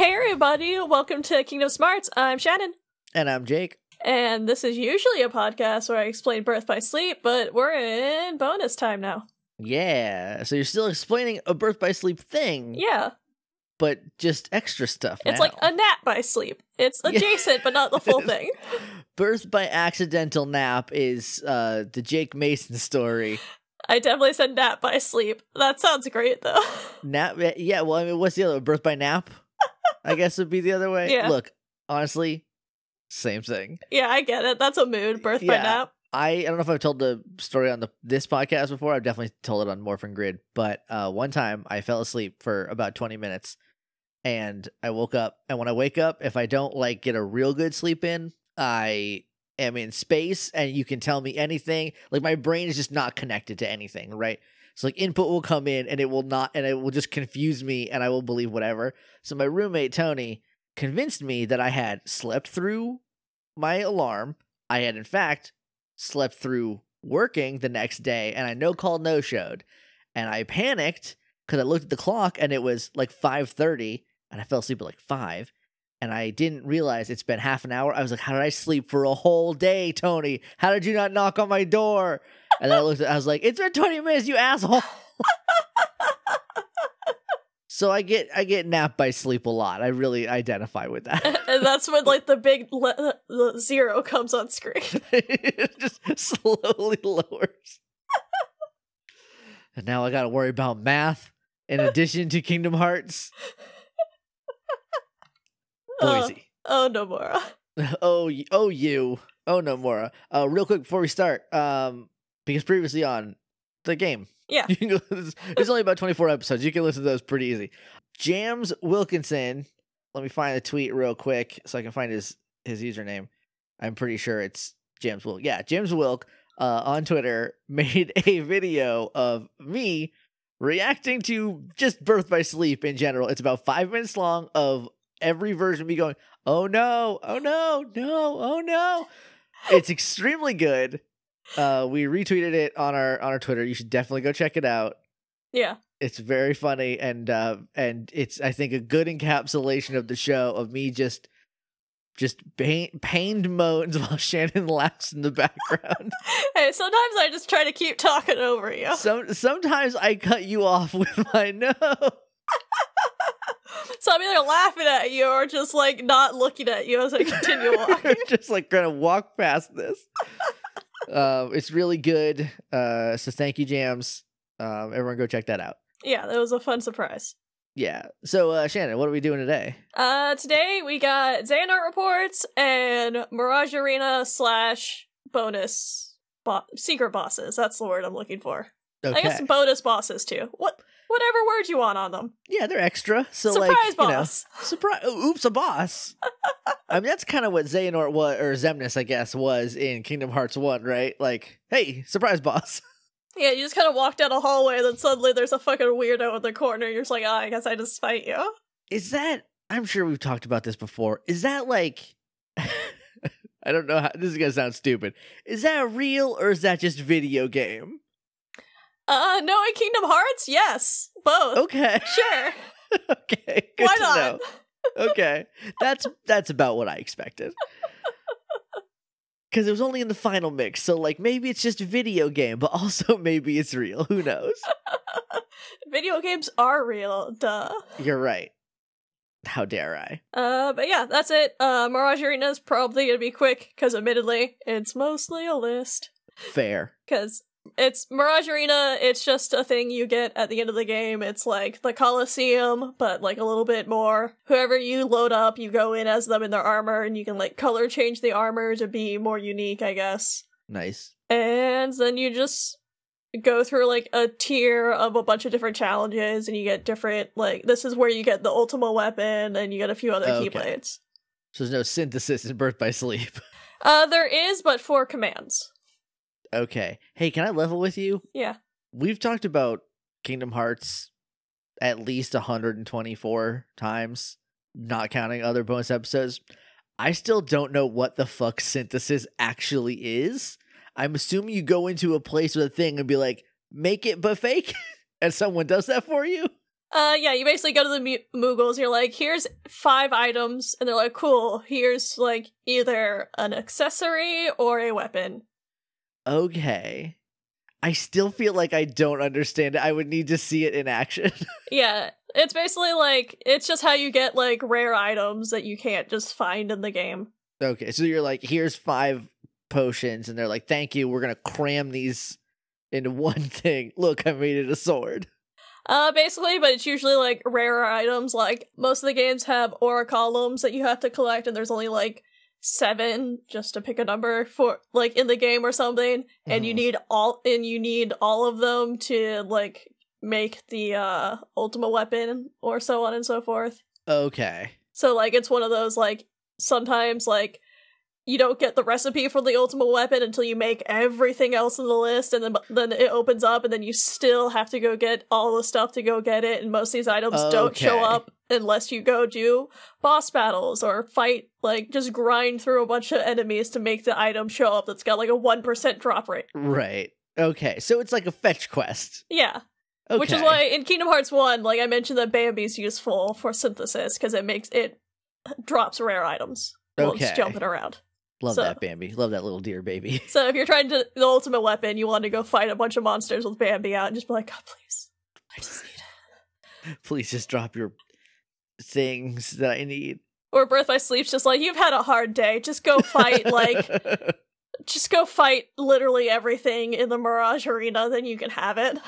Hey everybody, welcome to Kingdom Smarts. I'm Shannon. And I'm Jake. And this is usually a podcast where I explain Birth by Sleep, but we're in bonus time now. Yeah. So you're still explaining a birth by sleep thing, Yeah. but just extra stuff. It's now. like a nap by sleep. It's Yeah. adjacent, but not the full thing. birth by accidental nap is uh the Jake Mason story. I definitely said nap by sleep. That sounds great though. Nap yeah, well I mean what's the other birth by nap? I guess would be the other way. Yeah. Look, honestly, same thing. yeah, I get it. That's a mood. Birth by nap. I, I don't know if I've told the story on the this podcast before. I've definitely told it on Morphin Grid, but uh, one time I fell asleep for about twenty minutes, and I woke up. And when I wake up, if I don't like get a real good sleep in, I am in space, and you can tell me anything. Like my brain is just not connected to anything, right? So like input will come in, and it will not, and it will just confuse me, and I will believe whatever. So my roommate Tony convinced me that I had slept through my alarm. I had in fact slept through working the next day and I no called no showed. And I panicked because I looked at the clock and it was like 5:30 and I fell asleep at like 5 and I didn't realize it's been half an hour. I was like, how did I sleep for a whole day, Tony? How did you not knock on my door? And then I looked at I was like, it's been 20 minutes, you asshole. so I get I get napped by sleep a lot. I really identify with that. and that's when like the big le- the zero comes on screen. it just slowly lowers. and now I got to worry about math in addition to Kingdom Hearts. Oh, Boise. oh no more. Oh, oh, you. Oh, no, Mora. Uh, real quick before we start, um, because previously on the game, Yeah. you can go, there's, there's only about 24 episodes. You can listen to those pretty easy. Jams Wilkinson. Let me find the tweet real quick so I can find his his username. I'm pretty sure it's James Wilk. Yeah, James Wilk uh, on Twitter made a video of me reacting to just Birth by Sleep in general. It's about five minutes long of every version of me going, "Oh no, oh no, no, oh no." It's extremely good. Uh, we retweeted it on our on our Twitter. You should definitely go check it out. Yeah. It's very funny and uh, and it's I think a good encapsulation of the show of me just just pain, pained moans while Shannon laughs in the background. Hey, sometimes I just try to keep talking over you. Some sometimes I cut you off with my no. So I'm either laughing at you or just like not looking at you as I continue walking. just like gonna walk past this. Um, it's really good. Uh, so thank you, Jams. Um, everyone go check that out. yeah, that was a fun surprise. Yeah. So uh, Shannon, what are we doing today? Uh, today we got Xehanort reports and Mirage Arena slash bonus bo- secret bosses. That's the word I'm looking for. Okay. I guess bonus bosses too. What whatever word you want on them. yeah, they're extra. So Surprise like, you know, boss. surprise. Oops, a boss. I mean, that's kind of what Xehanort was, or Xemnas, I guess, was in Kingdom Hearts One, right? Like, hey, surprise boss. Yeah, you just kind of walk down a hallway, and then suddenly there's a fucking weirdo in the corner. And you're just like, oh, I guess I just fight you. Is that? I'm sure we've talked about this before. Is that like? I don't know how this is gonna sound stupid. Is that real or is that just video game? Uh, no, in Kingdom Hearts, yes, both. Okay, Sure, okay, good why to not? know. Okay, that's that's about what I expected. Because it was only in the final mix, so like maybe it's just a video game, but also maybe it's real. Who knows? Video games are real, duh. You're right. How dare I? Uh, but yeah, that's it. Uh, Mirage Arena is probably gonna be quick because, admittedly, it's mostly a list. Fair. Because it's Mirage Arena, it's just a thing you get at the end of the game. It's like the Coliseum, but like a little bit more. Whoever you load up, you go in as them in their armor, and you can like color change the armor to be more unique, I guess. Nice. And then you just go through like a tier of a bunch of different challenges and you get different like this is where you get the ultimate weapon and you get a few other Okay. keyblades. So there's no synthesis in Birth by Sleep. Uh there is but four commands. Okay. Hey, can I level with you? Yeah. We've talked about Kingdom Hearts at least 124 times, not counting other bonus episodes. I still don't know what the fuck synthesis actually is. I'm assuming you go into a place with a thing and be like, make it but fake, and someone does that for you. Uh, yeah, you basically go to the mu- Moogles. You're like, here's five items, and they're like, cool. Here's like either an accessory or a weapon. Okay. I still feel like I don't understand it. I would need to see it in action. Yeah, it's basically like it's just how you get like rare items that you can't just find in the game. okay, so you're like, here's five potions, and they're like, thank you. We're gonna cram these into one thing. Look, I made it a sword. Uh, basically, but it's usually like rarer items. Like most of the games have orichalcums that you have to collect, and there's only like seven just to pick a number for like in the game or something, and you Mhm. need all and you need all of them to like make the uh ultimate weapon or so on and so forth. Okay. So like it's one of those like sometimes like you don't get the recipe for the ultimate weapon until you make everything else in the list and then then it opens up and then you still have to go get all the stuff to go get it and most of these items don't show up unless you go do boss battles or fight like just grind through a bunch of enemies to make the item show up that's got like a 1% drop rate. Right. Okay. So it's like a fetch quest. Yeah. Okay. Which is why in Kingdom Hearts 1, like I mentioned that Bambi's useful for synthesis because it makes it drops rare items while it's Okay. jumping around. Love so- that Bambi. Love that little deer baby. So if you're trying to the ultimate weapon, you want to go fight a bunch of monsters with Bambi out and just be like, God, please. I just need it. Please just drop your things that I need. Or Birth by Sleep's just like, you've had a hard day. Just go fight, like, just go fight literally everything in the Mirage Arena, then you can have it.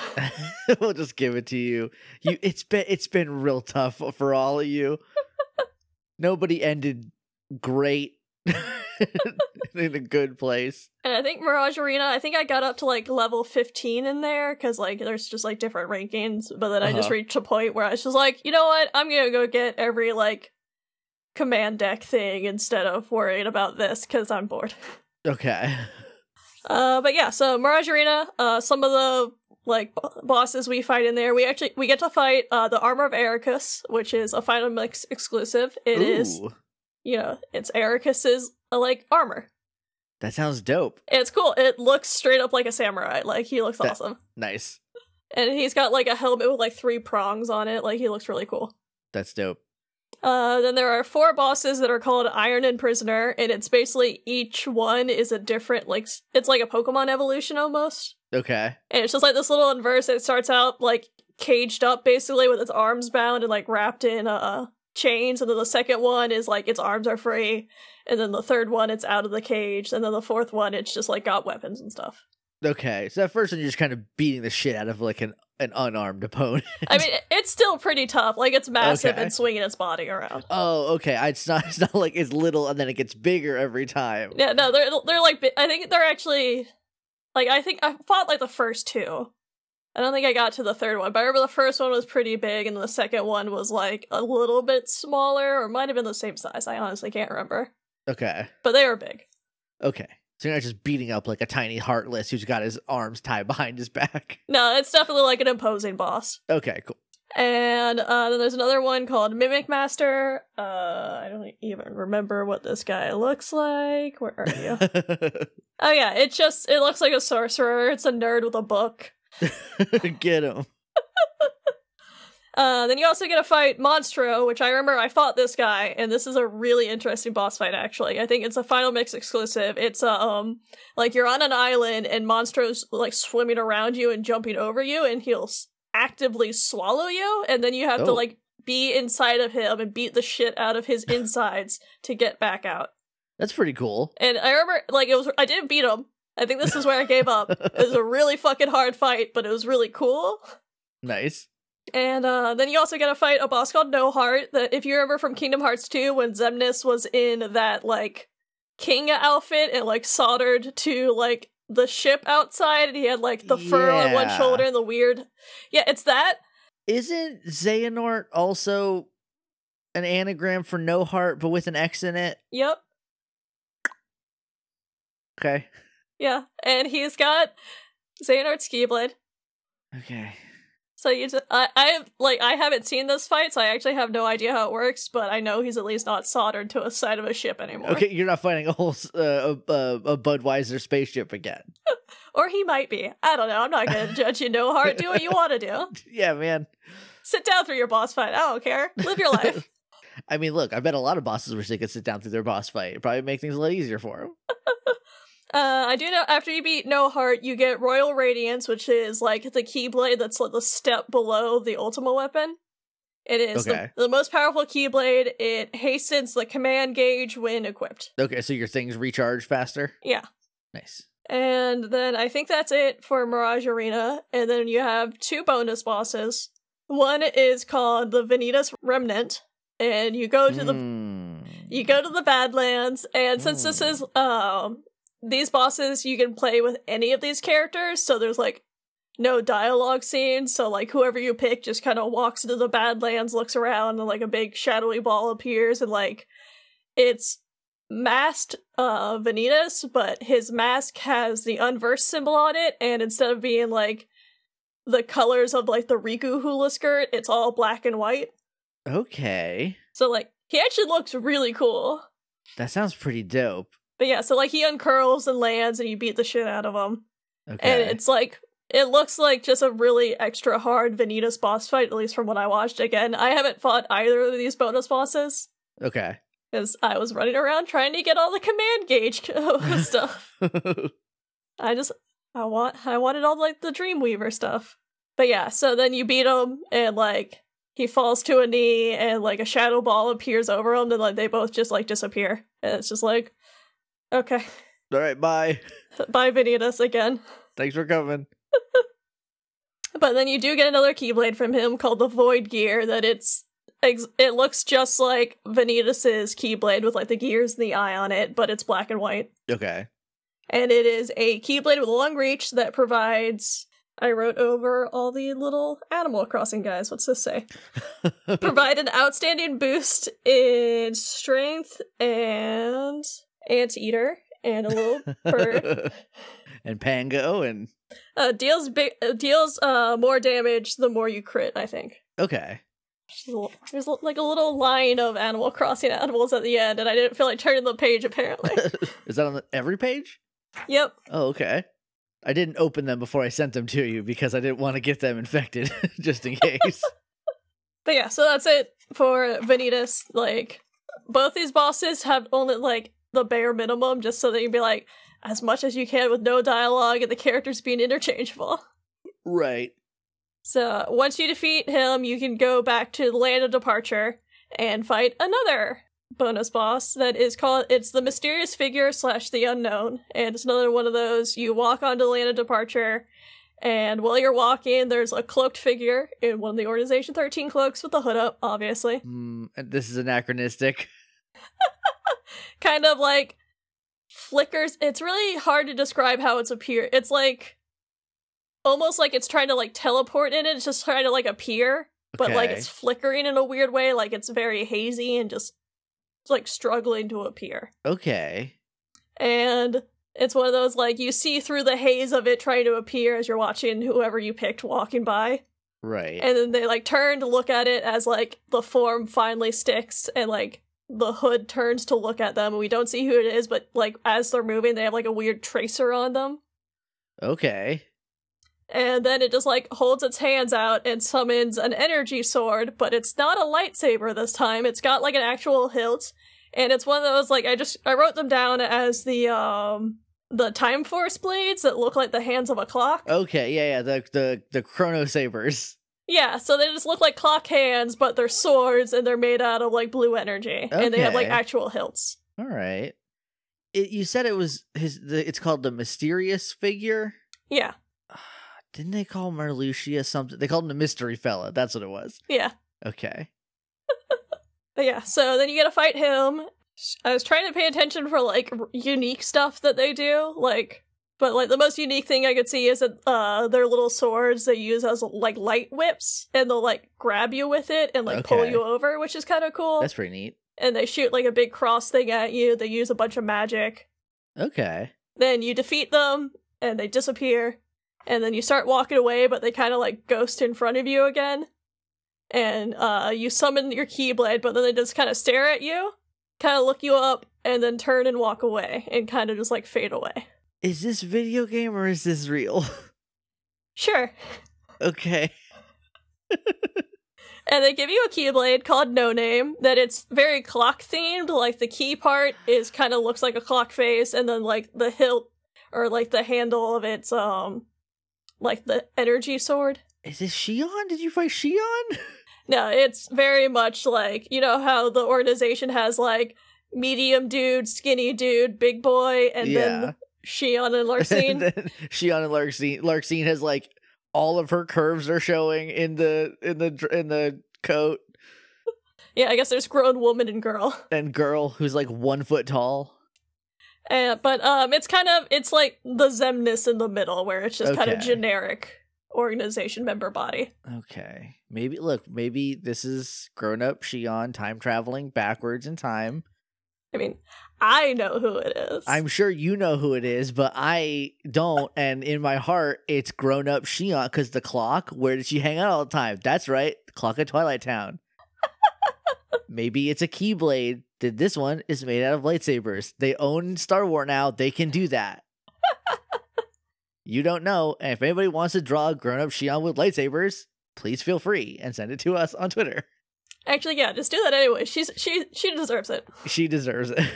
we'll just give it to you. You it's been it's been real tough for all of you. Nobody ended great in a good place. And I think Mirage Arena, I think I got up to like level 15 in there because like there's just like different rankings. But then I just Uh-huh. reached a point where I was just like, you know what? I'm gonna go get every like command deck thing instead of worrying about this because I'm bored. Okay. Uh, but yeah, so Mirage Arena, uh, some of the like b- bosses we fight in there, we actually we get to fight uh the Armor of Eraqus, which is a Final Mix exclusive. It is, Ooh, you know, it's Eraqus's uh, like armor. That sounds dope. It's cool. It looks straight up like a samurai. Like he looks That- awesome. Nice. And he's got like a helmet with like three prongs on it. Like he looks really cool. That's dope. Uh, then there are four bosses that are called Iron Imprisoner, and it's basically each one is a different like it's like a Pokemon evolution almost. Okay. And it's just like this little inverse. It starts out like caged up basically with its arms bound and like wrapped in uh chains, and then the second one is like its arms are free, and then the third one it's out of the cage, and then the fourth one it's just like got weapons and stuff. Okay. So at first one you're just kind of beating the shit out of like an an unarmed opponent. I mean, it's still pretty tough. Like it's massive Okay. and swinging its body around. Oh, okay. It's not. It's not like it's little and then it gets bigger every time. Yeah, no, they're they're like I think they're actually like I think I fought like the first two. I don't think I got to the third one, but I remember the first one was pretty big, and the second one was like a little bit smaller, or might have been the same size. I honestly can't remember, Okay. but they were big. Okay. So you're not just beating up like a tiny heartless who's got his arms tied behind his back. No, it's definitely like an imposing boss. Okay. Cool. And uh, then there's another one called Mimic Master. Uh, I don't even remember what this guy looks like. Where are you? oh yeah, it just it looks like a sorcerer. It's a nerd with a book. Get him. Uh, then you also get to fight Monstro, which I remember I fought this guy, and this is a really interesting boss fight. Actually, I think it's a Final Mix exclusive. It's uh, um like you're on an island and Monstro's like swimming around you and jumping over you, and he'll s- actively swallow you, and then you have to Oh. like be inside of him and beat the shit out of his insides to get back out. That's pretty cool. And I remember like it was I didn't beat him. I think this is where I gave up. It was a really fucking hard fight, but it was really cool. Nice. And uh, then you also get to fight a boss called No Heart. That if you remember from Kingdom Hearts 2, when Xemnas was in that like king outfit and like soldered to like the ship outside, and he had like the fur on one shoulder and the weird. Yeah, it's that. Isn't Xehanort also an anagram for no heart but with an X in it? Yep. Okay. Yeah, and he's got Xehanort's Keyblade. Okay. So you, just, I, I like, I haven't seen this fight, so I actually have no idea how it works. But I know he's at least not soldered to a side of a ship anymore. Okay, you're not fighting a whole uh, a, a, Budweiser spaceship again. or he might be. I don't know. I'm not gonna judge you. No heart. Do what you want to do. yeah, man. Sit down through your boss fight. I don't care. Live your life. I mean, look, I bet a lot of bosses wish they could sit down through their boss fight. It'd probably make things a lot easier for them. Uh, I do know after you beat No Heart, you get Royal Radiance, which is like the Keyblade that's like the step below the Ultima weapon. It is Okay. the, the most powerful Keyblade. It hastens the command gauge when equipped. Okay, so your things recharge faster? Yeah. Nice. And then I think that's it for Mirage Arena. And then you have two bonus bosses. One is called the Vanitas Remnant, and you go to the Mm. you go to the Badlands, and since this Mm. is um these bosses, you can play with any of these characters. So there's like no dialogue scenes. So like whoever you pick just kind of walks into the Badlands, looks around, and like a big shadowy ball appears, and like it's masked uh Vanitas, but his mask has the unversed symbol on it, and instead of being like the colors of like the Riku hula skirt, it's all black and white. Okay. So like he actually looks really cool. That sounds pretty dope. But yeah, so like he uncurls and lands and you beat the shit out of him. Okay. And it's like it looks like just a really extra hard Vanitas boss fight, at least from what I watched. Again, I haven't fought either of these bonus bosses. okay. Because I was running around trying to get all the command gauge stuff. I just I want I wanted all like the Dreamweaver stuff. But yeah, so then you beat him and like he falls to a knee and like a shadow ball appears over him and like they both just like disappear. And it's just like okay. All right, bye. Bye Vanitas again. Thanks for coming. But then you do get another Keyblade from him called the Void Gear that it's ex- it looks just like Vanitas's Keyblade with like the gears and the eye on it, but it's black and white. Okay. And it is a Keyblade with a long reach that provides I wrote over all the little Animal Crossing guys. What's this say? Provide an outstanding boost in strength and anteater and a little bird. and Pango and Uh, deals big uh, deals uh more damage the more you crit. I think. okay. There's There's like a little line of Animal Crossing animals at the end, and I didn't feel like turning the page. Apparently, Is that on the, every page? yep. Oh, okay. I didn't open them before I sent them to you because I didn't want to get them infected, just in case. But yeah, so that's it for Vanitas. Like, both these bosses have only like the bare minimum, just so that you can be like as much as you can with no dialogue and the characters being interchangeable. right. So once you defeat him, you can go back to the land of departure and fight another bonus boss that is called it's the mysterious figure slash the unknown and it's another one of those you walk onto the land of departure and while you're walking there's a cloaked figure in one of the organization 13 cloaks with the hood up obviously Mm, and this is anachronistic. kind of like flickers it's really hard to describe how it's appear it's like almost like it's trying to like teleport in it it's just trying to like appear but like it's flickering in a weird way like it's very hazy and just like struggling to appear Okay. and it's one of those like you see through the haze of it trying to appear as you're watching whoever you picked walking by Right. and then they like turn to look at it as like the form finally sticks and like the hood turns to look at them and we don't see who it is but like as they're moving they have like a weird tracer on them okay. and then it just like holds its hands out and summons an energy sword but it's not a lightsaber this time it's got like an actual hilt and it's one of those like i just i wrote them down as the um the time force blades that look like the hands of a clock Okay. Yeah. Yeah. The the the chrono sabers. Yeah so they just look like clock hands but they're swords and they're made out of like blue energy and they have like actual hilts All right. It, you said it was his. The, it's called the mysterious figure. yeah Didn't they call Marluxia something? They called him the mystery fella. That's what it was. yeah Okay. But yeah, so then you gotta fight him. I was trying to pay attention for like r- unique stuff that they do, like, but like the most unique thing I could see is that uh their little swords they use as like light whips, and they'll like grab you with it and like pull you over, which is kind of cool. That's pretty neat. And they shoot like a big cross thing at you. They use a bunch of magic. Okay. Then you defeat them, and they disappear. And then you start walking away, but they kind of like ghost in front of you again. And uh, you summon your Keyblade, but then they just kind of stare at you, kind of look you up, and then turn and walk away, and kind of just like fade away. Is this video game or is this real? Sure. okay. And they give you a keyblade called No Name that it's very clock themed. Like the key part is kind of looks like a clock face, and then like the hilt or like the handle of it's um like the energy sword. Is this Xion? Did you fight Xion? No, it's very much like you know how the organization has like medium dude, skinny dude, big boy, and then Xion and and Larxene. Xion and Larxene, Larxene has like all of her curves are showing in the in the in the coat, yeah, I guess there's grown woman and girl. and girl who's like one foot tall. Uh, but um, it's kind of it's like the Xemnas in the middle, where it's just kind of generic organization member body. Okay, maybe look, maybe this is grown up Xion time traveling backwards in time. I mean, I know who it is. I'm sure you know who it is, but I don't. And in my heart, it's grown up Xion because the clock. Where did she hang out all the time? That's right, clock at Twilight Town. Maybe it's a Keyblade. That this one is made out of lightsabers. They own Star Wars now. They can do that. you don't know. And if anybody wants to draw a grown up Xion with lightsabers, please feel free and send it to us on Twitter. Actually, yeah, just do that anyway. She's she she deserves it. She deserves it.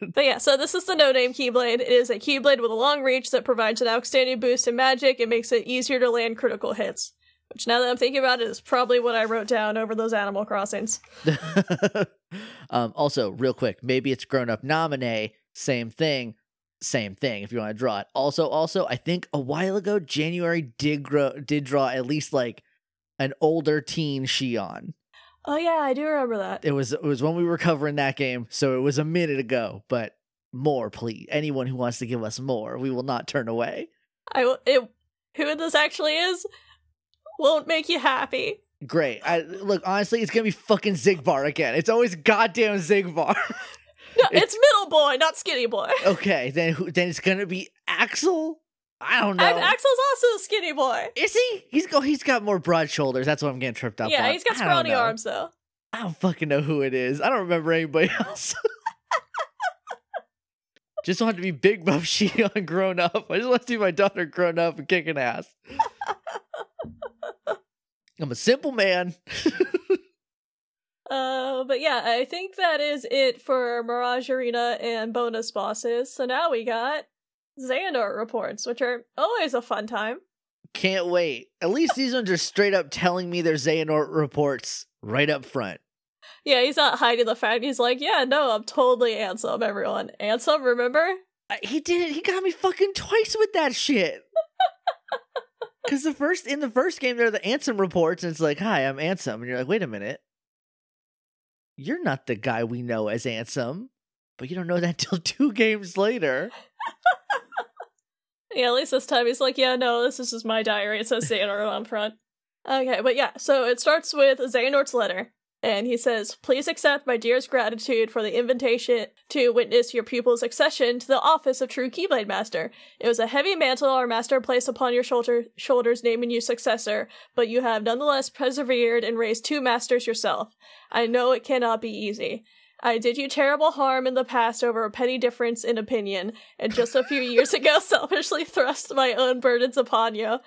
But yeah, so this is the no name Keyblade. It is a Keyblade with a long reach that provides an outstanding boost in magic. It makes it easier to land critical hits. Which now that I'm thinking about it is probably what I wrote down over those Animal Crossings. um, also, real quick, maybe it's grown up Namine, same thing, same thing. If you want to draw it. Also, also, I think a while ago, January did grow did draw at least like an older teen Xion. Oh yeah, I do remember that. It was it was when we were covering that game, so it was a minute ago. But more, please. Anyone who wants to give us more, we will not turn away. I will- it who this actually is won't make you happy. Great. I look honestly, it's gonna be fucking Xigbar again. It's always goddamn Xigbar. No, it's, middle boy, not skinny boy. okay, then who? Then it's gonna be Axel. I don't know. Axel's also a skinny boy. Is he? He's go. He's got more broad shoulders. That's what I'm getting tripped up yeah, on. he's got scrawny arms though. I don't fucking know who it is. I don't remember anybody else. just want to be Big Buff she on grown up. I just want to see my daughter grown up and kicking ass. I'm a simple man. Uh, but yeah, I think that is it for Mirage Arena and bonus bosses. So now we got Xehanort reports, which are always a fun time. Can't wait. At least these ones are straight up telling me their Xehanort reports right up front. Yeah, he's not hiding the fact. He's like, yeah, no, I'm totally Ansem, everyone. Ansem, remember? I- he did it. He got me fucking twice with that shit. Because the first in the first game, they're the Ansem reports, and it's like, "Hi, I'm Ansem," and you're like, "Wait a minute, you're not the guy we know as Ansem." But you don't know that till two games later. Yeah, at least this time he's like, yeah, no, this is just my diary. It says Xehanort on front. Okay, but yeah, so it starts with Xehanort's letter. And he says, Please accept my dearest gratitude for the invitation to witness your pupil's accession to the office of True Keyblade Master. It was a heavy mantle our master placed upon your shoulder- shoulders, naming you successor, but you have nonetheless persevered and raised two masters yourself. I know it cannot be easy. I did you terrible harm in the past over a petty difference in opinion, and just a few years ago selfishly thrust my own burdens upon you.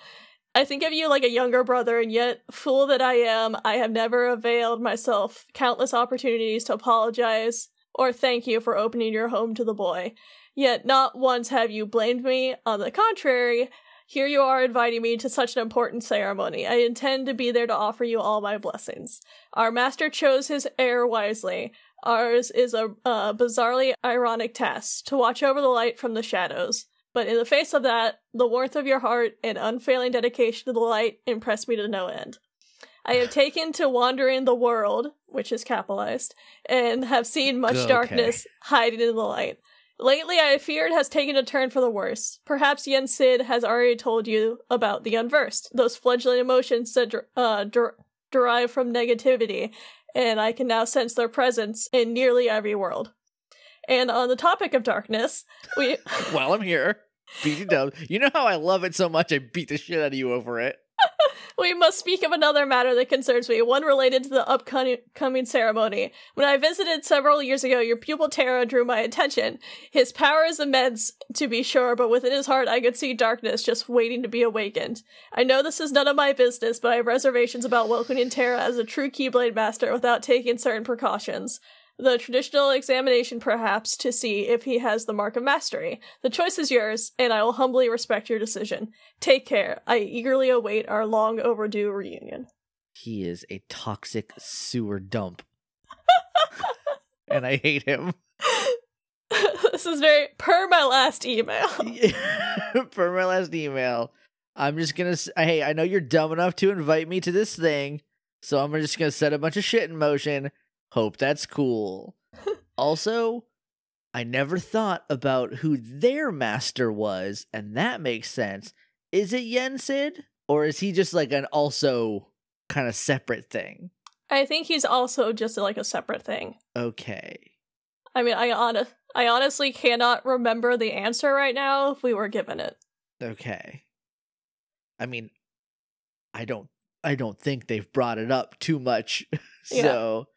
I think of you like a younger brother, and yet, fool that I am, I have never availed myself countless opportunities to apologize or thank you for opening your home to the boy. Yet not once have you blamed me. On the contrary, here you are inviting me to such an important ceremony. I intend to be there to offer you all my blessings. Our master chose his heir wisely. Ours is a uh, bizarrely ironic task to watch over the light from the shadows. But in the face of that, the warmth of your heart and unfailing dedication to the light impressed me to no end. I have taken to wandering the world, which is capitalized, and have seen much Okay. darkness hiding in the light. Lately, I fear it has taken a turn for the worse. Perhaps Yen Sid has already told you about the unversed, those fledgling emotions that uh, der- derive from negativity, and I can now sense their presence in nearly every world. And on the topic of darkness, we While I'm here, down. You know how I love it so much. I beat the shit out of you over it. We must speak of another matter that concerns me, one related to the upcoming ceremony. When I visited several years ago, your pupil Terra drew my attention. His power is immense, to be sure, but within his heart I could see darkness just waiting to be awakened. I know this is none of my business, but I have reservations about welcoming Terra as a true Keyblade master without taking certain precautions. The traditional examination, perhaps, to see if he has the mark of mastery. The choice is yours, and I will humbly respect your decision. Take care. I eagerly await our long overdue reunion. He is a toxic sewer dump. and I hate him. this is very per my last email. per my last email, I'm just gonna. s- Hey, I know you're dumb enough to invite me to this thing, so I'm just gonna set a bunch of shit in motion. Hope that's cool. also, I never thought about who their master was, and that makes sense. Is it Yen Sid, or is he just like an also kind of separate thing? I think he's also just like a separate thing. Okay. I mean, I honest, I honestly cannot remember the answer right now if we were given it. Okay. I mean, I don't I don't think they've brought it up too much. Yeah. so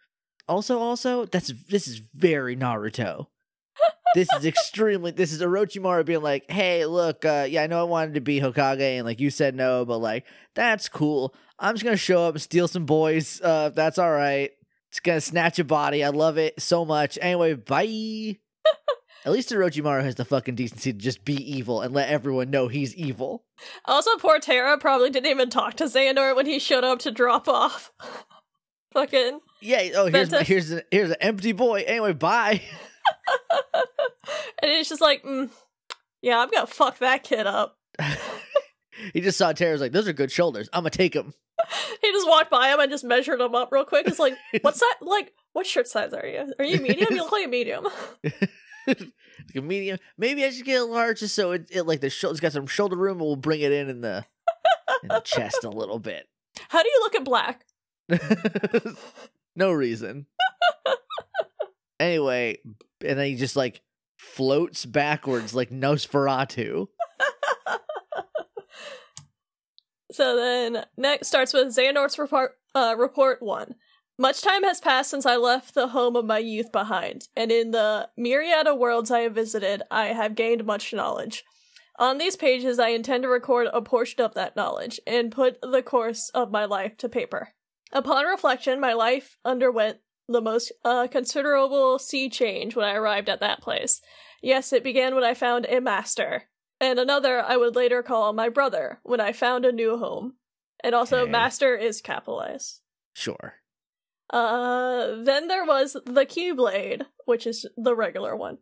also also that's this is very Naruto. this is extremely this is Orochimaru being like, "Hey, look, uh yeah, I know I wanted to be Hokage and like you said no, but like that's cool. I'm just going to show up and steal some boys. Uh that's all right. Just going to snatch a body. I love it so much. Anyway, bye." At least Orochimaru has the fucking decency to just be evil and let everyone know he's evil. Also, poor Terra probably didn't even talk to Xehanort when he showed up to drop off. Fucking. Yeah. Oh, here's my, here's a, here's an empty boy. Anyway, bye. and it's just like, mm, yeah, I'm gonna fuck that kid up. he just saw Terra's like, those are good shoulders. I'm gonna take them. He just walked by him and just measured him up real quick. It's like, what's that? Like, what shirt size are you? Are you medium? You look like a medium. like a medium. Maybe I should get a large just so it, it like the shoulder's got some shoulder room and we'll bring it in in the in the chest a little bit. How do you look at black? No reason. anyway, and then he just like floats backwards like Nosferatu. So then, next starts with Xehanort's report, uh, report 1. Much time has passed since I left the home of my youth behind, and in the myriad of worlds I have visited, I have gained much knowledge. On these pages, I intend to record a portion of that knowledge and put the course of my life to paper. Upon reflection, my life underwent the most uh, considerable sea change when I arrived at that place. Yes, it began when I found a master, and another I would later call my brother when I found a new home. And also, Okay. master is capitalized. Sure. Uh, then there was the Keyblade, which is the regular one.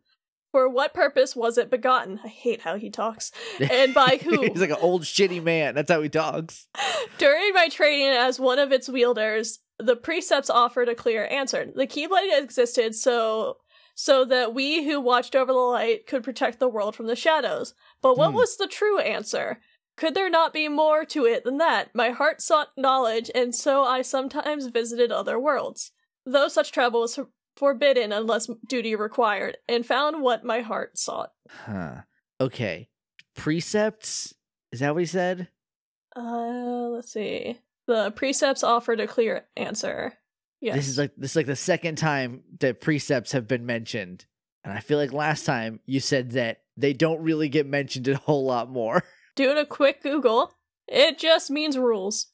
For what purpose was it begotten? I hate how he talks. And by who? He's like an old shitty man. That's how he talks. During my training as one of its wielders, the precepts offered a clear answer. The Keyblade existed so so that we who watched over the light could protect the world from the shadows. But what Hmm. was the true answer? Could there not be more to it than that? My heart sought knowledge, and so I sometimes visited other worlds, though such travel was forbidden unless duty required, and found what my heart sought. Huh. Okay. Precepts? Is that what he said? Uh, let's see. The precepts offered a clear answer. Yes. This is like this is like the second time that precepts have been mentioned. And I feel like last time you said that they don't really get mentioned a whole lot more. Doing a quick Google. It just means rules.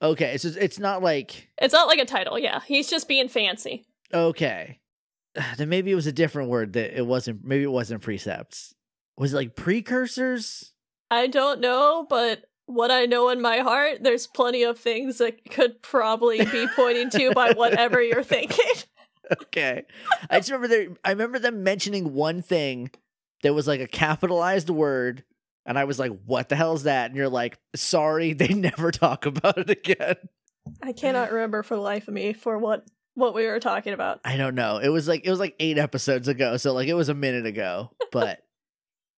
Okay, it's just, it's not like It's not like a title, yeah. He's just being fancy. Okay. Then maybe it was a different word that it wasn't maybe it wasn't precepts. Was it like precursors? I don't know, but what I know in my heart, there's plenty of things that could probably be pointing to by whatever you're thinking. okay. I just remember there I remember them mentioning one thing that was like a capitalized word and I was like, "What the hell is that?" And you're like, "Sorry, they never talk about it again." I cannot remember for the life of me for what what we were talking about. I don't know. It was like it was like 8 episodes ago, so like it was a minute ago. But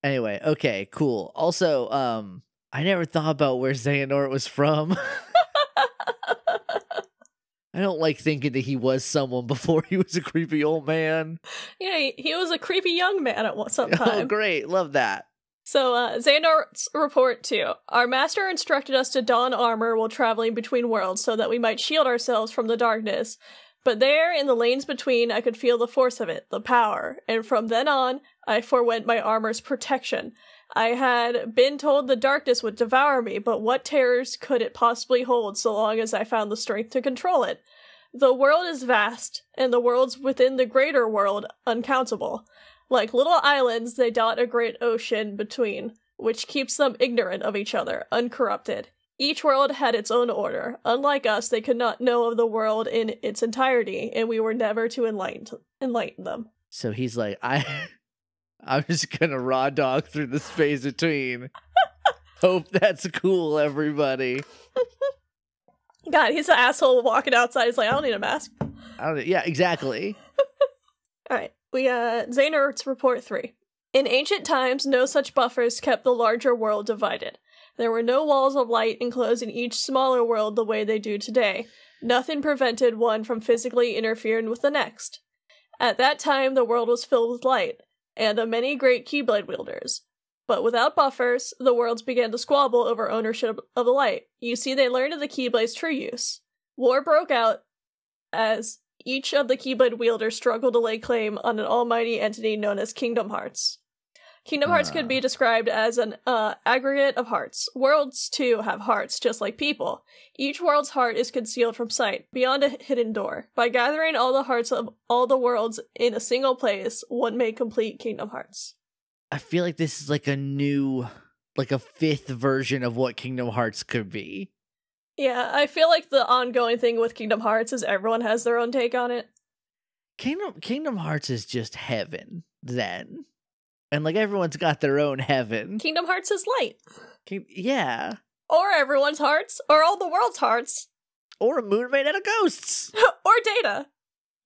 anyway, okay, cool. Also, um I never thought about where Xehanort was from. I don't like thinking that he was someone before he was a creepy old man. Yeah, he, he was a creepy young man at one some Oh, great. Love that. So, uh, Xehanort's report two. Our master instructed us to don armor while traveling between worlds so that we might shield ourselves from the darkness. But there, in the lanes between, I could feel the force of it, the power, and from then on, I forewent my armor's protection. I had been told the darkness would devour me, but what terrors could it possibly hold so long as I found the strength to control it? The world is vast, and the worlds within the greater world uncountable. Like little islands, they dot a great ocean between, which keeps them ignorant of each other, uncorrupted. Each world had its own order. Unlike us, they could not know of the world in its entirety, and we were never to enlighten enlighten them. So he's like, I, I'm just gonna raw dog through the space between. Hope that's cool, everybody. God, he's an asshole walking outside. He's like, I don't need a mask. I don't. Yeah, exactly. All right, we uh, Xehanort's report three. In ancient times, no such buffers kept the larger world divided. There were no walls of light enclosing each smaller world the way they do today. Nothing prevented one from physically interfering with the next. At that time, the world was filled with light, and of many great Keyblade wielders. But without buffers, the worlds began to squabble over ownership of the light. You see, they learned of the Keyblade's true use. War broke out as each of the Keyblade wielders struggled to lay claim on an almighty entity known as Kingdom Hearts. Kingdom Hearts could be Ah. described as an uh, aggregate of hearts. Worlds, too, have hearts, just like people. Each world's heart is concealed from sight, beyond a hidden door. By gathering all the hearts of all the worlds in a single place, one may complete Kingdom Hearts. I feel like this is like a new, like a fifth version of what Kingdom Hearts could be. Yeah, I feel like the ongoing thing with Kingdom Hearts is everyone has their own take on it. Kingdom Kingdom Hearts is just heaven then. And like everyone's got their own heaven. Kingdom Hearts is light. King- yeah. Or everyone's hearts, or all the world's hearts, Or a moon made out of ghosts. or data.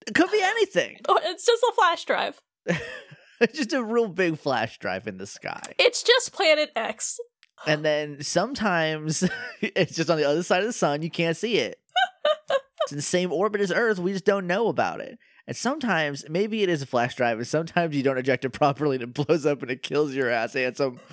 It could be anything. It's just a flash drive. just a real big flash drive in the sky. It's just Planet X. And then sometimes it's just on the other side of the sun. You can't see it. it's in the same orbit as Earth. We just don't know about it. And sometimes maybe it is a flash drive, and sometimes you don't eject it properly and it blows up and it kills your ass handsome.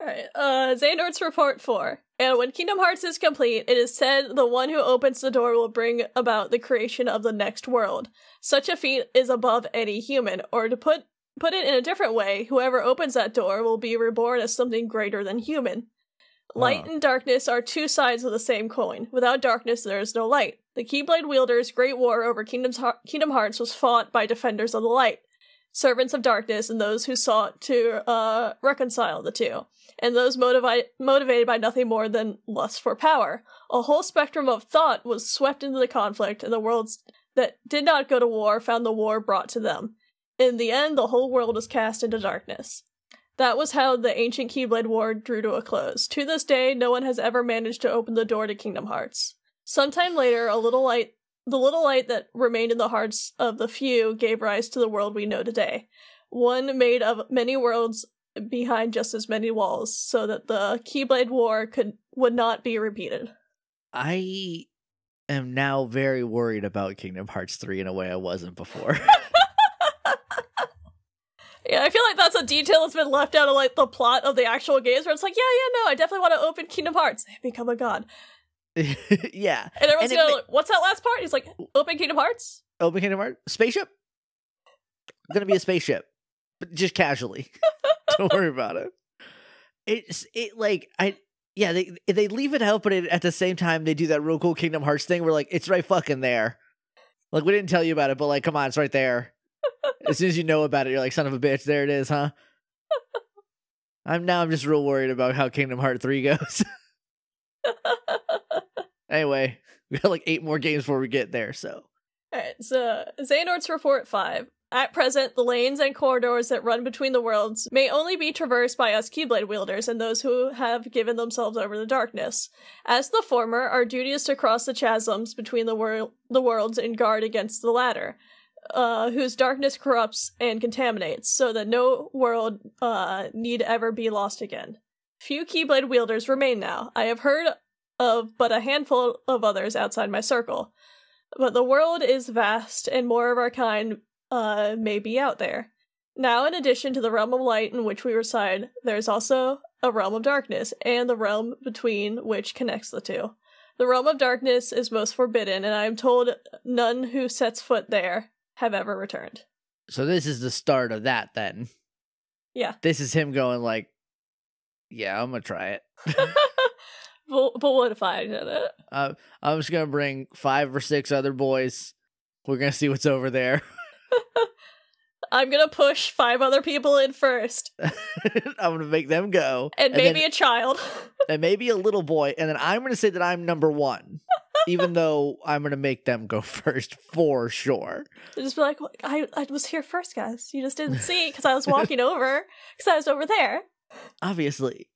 Alright, uh, Xehanort's Report 4. And when Kingdom Hearts is complete, it is said the one who opens the door will bring about the creation of the next world. Such a feat is above any human, or to put put it in a different way, whoever opens that door will be reborn as something greater than human. Light Wow. and darkness are two sides of the same coin. Without darkness, there is no light. The Keyblade wielders' great war over Kingdom's Kingdom Hearts was fought by defenders of the light, servants of darkness, and those who sought to uh, reconcile the two and those motivi- motivated by nothing more than lust for power. A whole spectrum of thought was swept into the conflict, and the worlds that did not go to war found the war brought to them. In the end, the whole world was cast into darkness. That was how the ancient Keyblade War drew to a close. To this day, no one has ever managed to open the door to Kingdom Hearts. Sometime later, a little light, the little light that remained in the hearts of the few, gave rise to the world we know today. One made of many worlds behind just as many walls, so that the Keyblade War could would not be repeated. I am now very worried about Kingdom Hearts 3 in a way I wasn't before. Yeah, I feel like that's a detail that's been left out of like the plot of the actual games, where it's like, yeah, yeah, no, I definitely want to open Kingdom Hearts, and become a god, yeah. and everyone's And gonna, ma- like, what's that last part? He's like, open Kingdom Hearts. Open Kingdom Hearts? Spaceship? gonna be a spaceship. But just casually. Don't worry about it. It's it like I yeah, they they leave it out, but it, at the same time they do that real cool Kingdom Hearts thing where like it's right fucking there. Like we didn't tell you about it, but like come on, it's right there. as soon as you know about it, you're like, son of a bitch, there it is, huh? I'm now I'm just real worried about how Kingdom Hearts 3 goes. Anyway, we got like eight more games before we get there, so Alright, so Xehanort's Report 5. At present, the lanes and corridors that run between the worlds may only be traversed by us Keyblade wielders and those who have given themselves over the darkness. As the former, our duty is to cross the chasms between the, wor- the worlds and guard against the latter, uh, whose darkness corrupts and contaminates, so that no world uh, need ever be lost again. Few Keyblade wielders remain now. I have heard of but a handful of others outside my circle. But the world is vast, and more of our kind uh, may be out there. Now, in addition to the realm of light in which we reside, there is also a realm of darkness, and the realm between which connects the two. The realm of darkness is most forbidden, and I am told none who sets foot there have ever returned. So this is the start of that then. Yeah. This is him going like, yeah, I'm gonna try it. but, but what if I did it? Uh, I'm just gonna bring five or six other boys. We're gonna see what's over there. I'm gonna push five other people in first, I'm gonna make them go, and, then- maybe a child. and maybe a little boy, and then I'm gonna say that I'm number one, even though I'm gonna make them go first for sure. just be like, I, I was here first, guys. You just didn't see because I was walking over because I was over there. Obviously,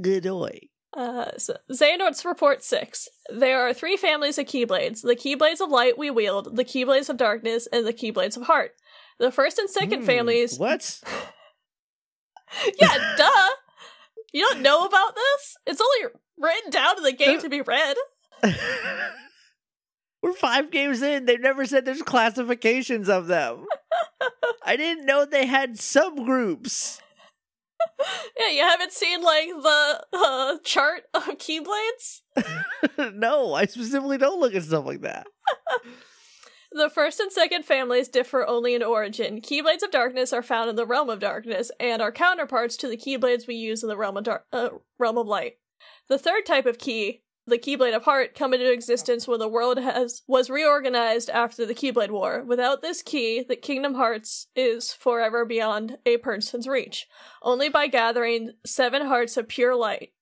good boy. Uh, so Xehanort's report six. There are three families of Keyblades: the Keyblades of Light we wield, the Keyblades of Darkness, and the Keyblades of Heart. The first and second Hmm, families. What? Yeah, duh. You don't know about this? It's only written down in the game to be read. We're five games in. They've never said there's classifications of them. I didn't know they had subgroups. Yeah, you haven't seen like the uh, chart of Keyblades. no, I specifically don't look at stuff like that. The first and second families differ only in origin. Keyblades of Darkness are found in the Realm of Darkness and are counterparts to the Keyblades we use in the Realm of Dar- uh, Realm of Light. The third type of key, the Keyblade of Heart, come into existence when the world has was reorganized after the Keyblade War. Without this key, the Kingdom Hearts is forever beyond a person's reach. Only by gathering seven hearts of pure light,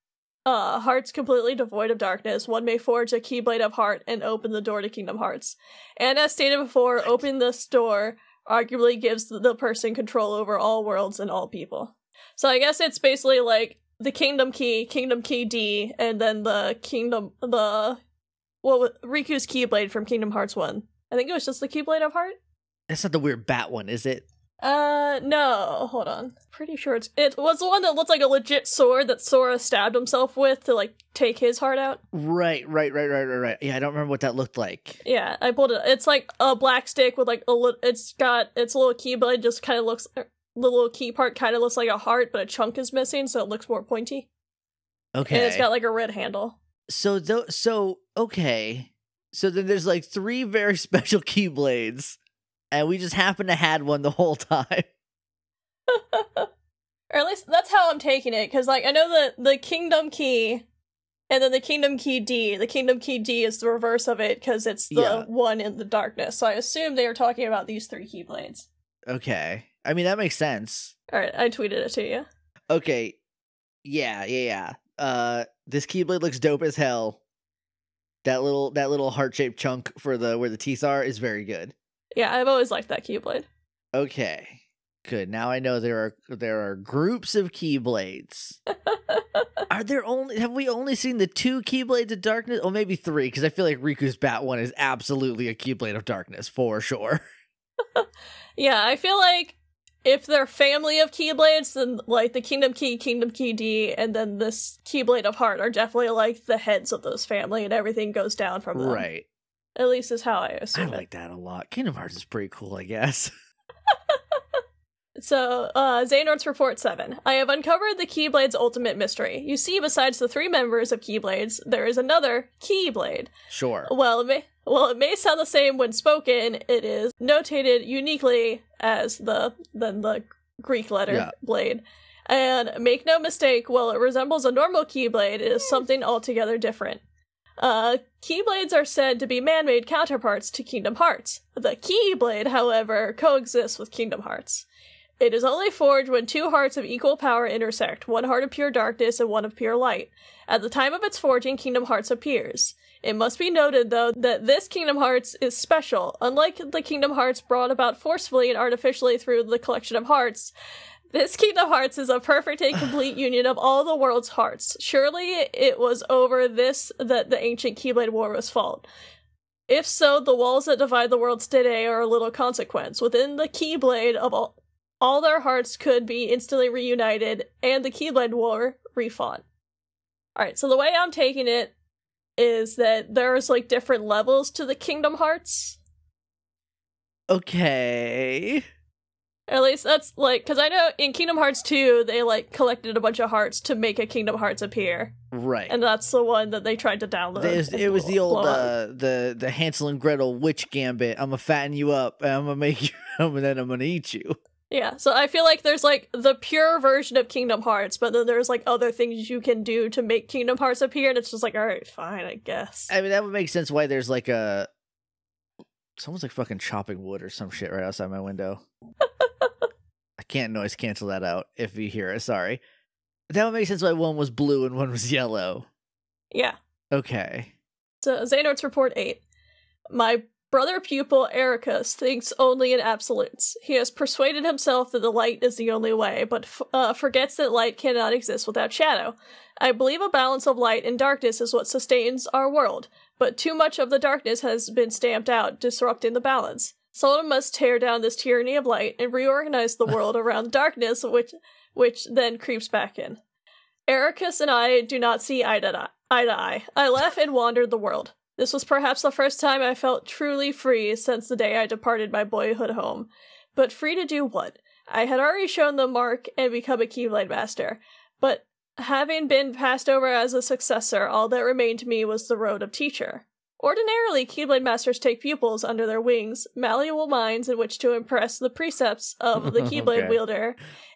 uh, hearts completely devoid of darkness, one may forge a Keyblade of Heart and open the door to Kingdom Hearts. And as stated before, opening this door arguably gives the person control over all worlds and all people. So I guess it's basically like the Kingdom Key, Kingdom Key D, and then the Kingdom the what was Riku's Keyblade from Kingdom Hearts One. I think it was just the Keyblade of Heart. That's not the weird bat one, is it? Uh, no, hold on. Pretty sure it's it was the one that looked like a legit sword that Sora stabbed himself with to like take his heart out. Right, right, right, right, right, right. Yeah, I don't remember what that looked like. Yeah, I pulled it. It's like a black stick with like a little. It's got its a little keyblade. Just kind of looks. The little key part kind of looks like a heart, but a chunk is missing, so it looks more pointy. Okay. And it's got like a red handle. so though so okay. So then there's like three very special keyblades, and we just happen to had one the whole time. or at least that's how I'm taking it. Because like I know the the Kingdom Key, and then the Kingdom Key D. The Kingdom Key D is the reverse of it because it's the Yeah. one in the darkness. So I assume they are talking about these three keyblades. Okay. I mean that makes sense. All right, I tweeted it to you. Okay. Yeah, yeah, yeah. Uh this keyblade looks dope as hell. That little that little heart-shaped chunk for the where the teeth are is very good. Yeah, I've always liked that keyblade. Okay. Good. Now I know there are there are groups of keyblades. are there only have we only seen the two keyblades of darkness? Or maybe three, because I feel like Riku's Bat one is absolutely a keyblade of darkness for sure. Yeah, I feel like if they're family of keyblades, then like the Kingdom Key, Kingdom Key D, and then this Keyblade of Heart are definitely like the heads of those family, and everything goes down from them. Right. At least is how I I assume it. like that a lot. Kingdom Hearts is pretty cool, I guess. So, uh, Xehanort's Report 7. I have uncovered the Keyblade's ultimate mystery. You see, besides the three members of Keyblades, there is another Keyblade. Sure. Well, may, well, it may sound the same when spoken. It is notated uniquely as the than the Greek letter Yeah. blade. And make no mistake, while it resembles a normal Keyblade, it is something altogether different. Uh, Keyblades are said to be man-made counterparts to Kingdom Hearts. The Keyblade, however, coexists with Kingdom Hearts. It is only forged when two hearts of equal power intersect, one heart of pure darkness and one of pure light. At the time of its forging, Kingdom Hearts appears. It must be noted, though, that this Kingdom Hearts is special. Unlike the Kingdom Hearts brought about forcefully and artificially through the collection of hearts, this Kingdom Hearts is a perfect and complete union of all the world's hearts. Surely it was over this that the ancient Keyblade War was fought. If so, the walls that divide the worlds today are a little consequence. Within the Keyblade of all, all their hearts could be instantly reunited, and the Keyblade War refought. Alright, so the way I'm taking it is that there's like different levels to the Kingdom Hearts. Okay. At least that's like because I know in Kingdom Hearts 2 they like collected a bunch of hearts to make a Kingdom Hearts appear, Right. and that's the one that they tried to download. It was, and it was the old uh, the the Hansel and Gretel witch gambit. I'm gonna fatten you up, and I'm gonna make you, and then I'm gonna eat you. Yeah, so I feel like there's like the pure version of Kingdom Hearts, but then there's like other things you can do to make Kingdom Hearts appear, and it's just like, all right, fine, I guess. I mean, that would make sense why there's like a someone's like fucking chopping wood or some shit right outside my window. I can't noise cancel that out if you hear it. Sorry. That would make sense why one was blue and one was yellow. Yeah. Okay. So Xehanort's Report 8. My brother pupil Eraqus thinks only in absolutes. He has persuaded himself that the light is the only way, but f- uh, forgets that light cannot exist without shadow. I believe a balance of light and darkness is what sustains our world, but too much of the darkness has been stamped out, disrupting the balance. Someone must tear down this tyranny of light and reorganize the world around darkness, which which then creeps back in. Eraqus and I do not see eye to eye. eye to eye. I left and wandered the world. This was perhaps the first time I felt truly free since the day I departed my boyhood home. But free to do what? I had already shown the mark and become a Keyblade Master, but having been passed over as a successor, all that remained to me was the road of teacher. Ordinarily, Keyblade Masters take pupils under their wings, malleable minds in which to impress the precepts of the Keyblade Okay. wielder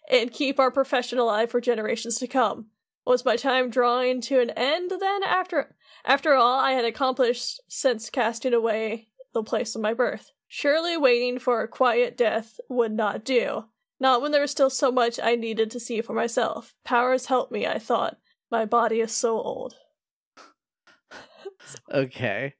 and keep our profession alive for generations to come. Was my time drawing to an end then after after all I had accomplished since casting away the place of my birth? Surely waiting for a quiet death would not do. Not when there was still so much I needed to see for myself. Powers help me, I thought. My body is so old. Okay.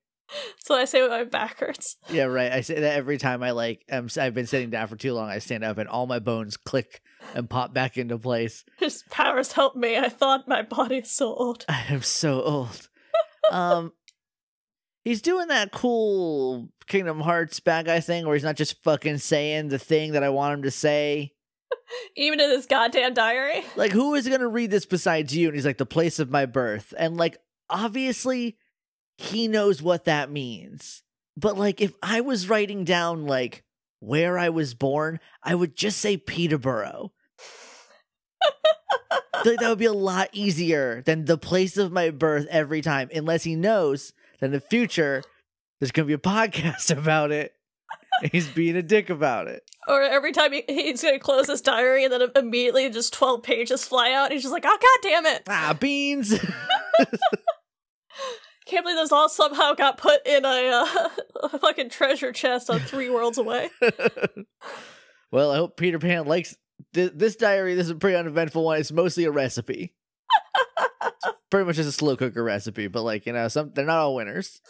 So I say when my back hurts. Yeah, right. I say that every time I like am I've been sitting down for too long. I stand up and all my bones click and pop back into place. His powers help me. I thought my body is so old. I am so old. um, he's doing that cool Kingdom Hearts bad guy thing where he's not just fucking saying the thing that I want him to say. Even in his goddamn diary. Like, who is gonna read this besides you? And he's like, the place of my birth, and like, obviously, he knows what that means. But like, if I was writing down like where I was born, I would just say Peterborough. I feel like that would be a lot easier than the place of my birth every time, unless he knows that in the future there's gonna be a podcast about it. He's being a dick about it. Or every time he, he's gonna close his diary and then immediately just 12 pages fly out. And he's just like, oh, god damn it. Ah, beans. I can't believe those all somehow got put in a, uh, a fucking treasure chest on three worlds away. well, I hope Peter Pan likes th- this diary. This is a pretty uneventful one. It's mostly a recipe. Pretty much just a slow cooker recipe, but like you know, some they're not all winners.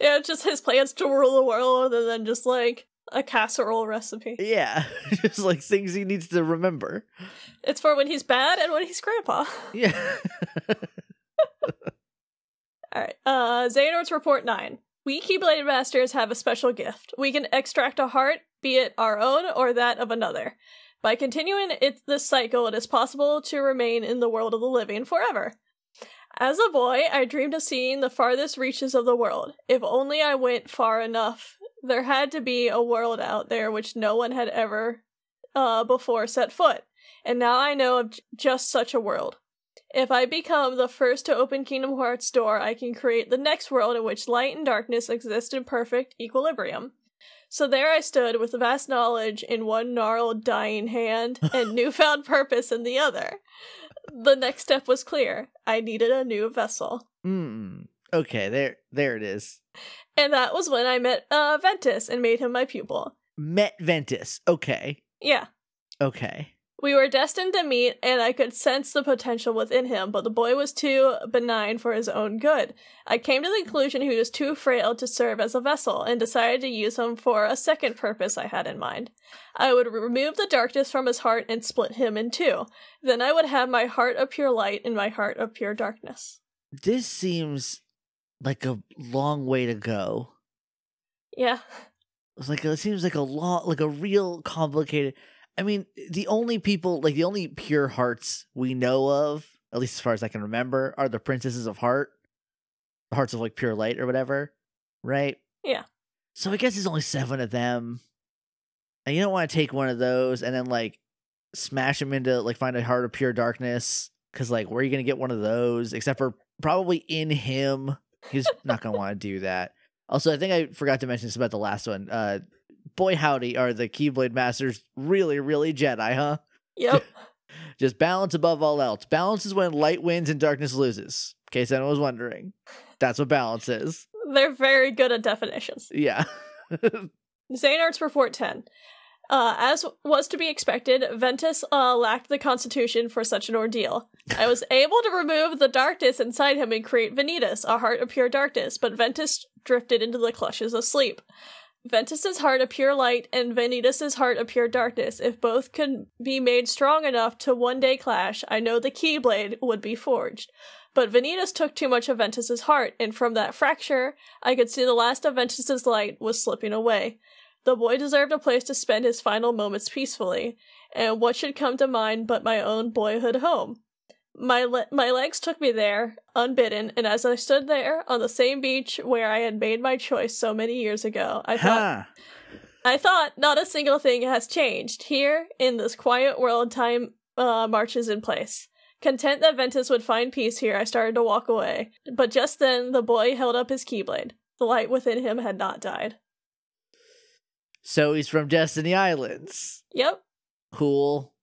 yeah, it's just his plans to rule the world and then just like a casserole recipe. Yeah, just like things he needs to remember. It's for when he's bad and when he's grandpa. Yeah. Alright, uh, Xehanort's Report 9. We Keyblade Masters have a special gift. We can extract a heart, be it our own or that of another. By continuing it, this cycle, it is possible to remain in the world of the living forever. As a boy, I dreamed of seeing the farthest reaches of the world. If only I went far enough. There had to be a world out there which no one had ever uh, before set foot. And now I know of j- just such a world. If I become the first to open Kingdom Hearts door, I can create the next world in which light and darkness exist in perfect equilibrium. So there I stood with vast knowledge in one gnarled, dying hand and newfound purpose in the other. The next step was clear. I needed a new vessel. mm. Okay, there, there it is. And that was when I met uh, Ventus and made him my pupil. Met Ventus. Okay, Yeah. okay. We were destined to meet, and I could sense the potential within him, but the boy was too benign for his own good. I came to the conclusion he was too frail to serve as a vessel, and decided to use him for a second purpose I had in mind. I would remove the darkness from his heart and split him in two. Then I would have my heart of pure light and my heart of pure darkness. This seems like a long way to go. Yeah. It's like it seems like a long, like a real complicated. I mean, the only people, like the only pure hearts we know of, at least as far as I can remember, are the princesses of heart, the hearts of like pure light or whatever, right? Yeah. So I guess there's only seven of them. and you don't want to take one of those and then like smash him into like find a heart of pure darkness because like where are you gonna get one of those except for probably in him he's not gonna want to do that also i think i forgot to mention this about the last one uh boy howdy are the keyblade masters really really jedi huh Yep. just balance above all else balance is when light wins and darkness loses in case anyone was wondering that's what balance is They're very good at definitions. yeah Xehanort's Report 10. Uh, as was to be expected, Ventus uh, lacked the constitution for such an ordeal. I was able to remove the darkness inside him and create Vanitas, a heart of pure darkness, but Ventus drifted into the clutches of sleep. Ventus's heart of pure light and Vanitas's heart of pure darkness, if both could be made strong enough to one day clash, I know the Keyblade would be forged. But Vanitas took too much of Ventus's heart, and from that fracture, I could see the last of Ventus's light was slipping away. The boy deserved a place to spend his final moments peacefully, and what should come to mind but my own boyhood home? My le- my legs took me there, unbidden, and as I stood there on the same beach where I had made my choice so many years ago, I thought huh. I thought not a single thing has changed. Here, in this quiet world, time uh, marches in place. Content that Ventus would find peace here, I started to walk away. But just then, the boy held up his keyblade. The light within him had not died. so he's from destiny islands Yep. cool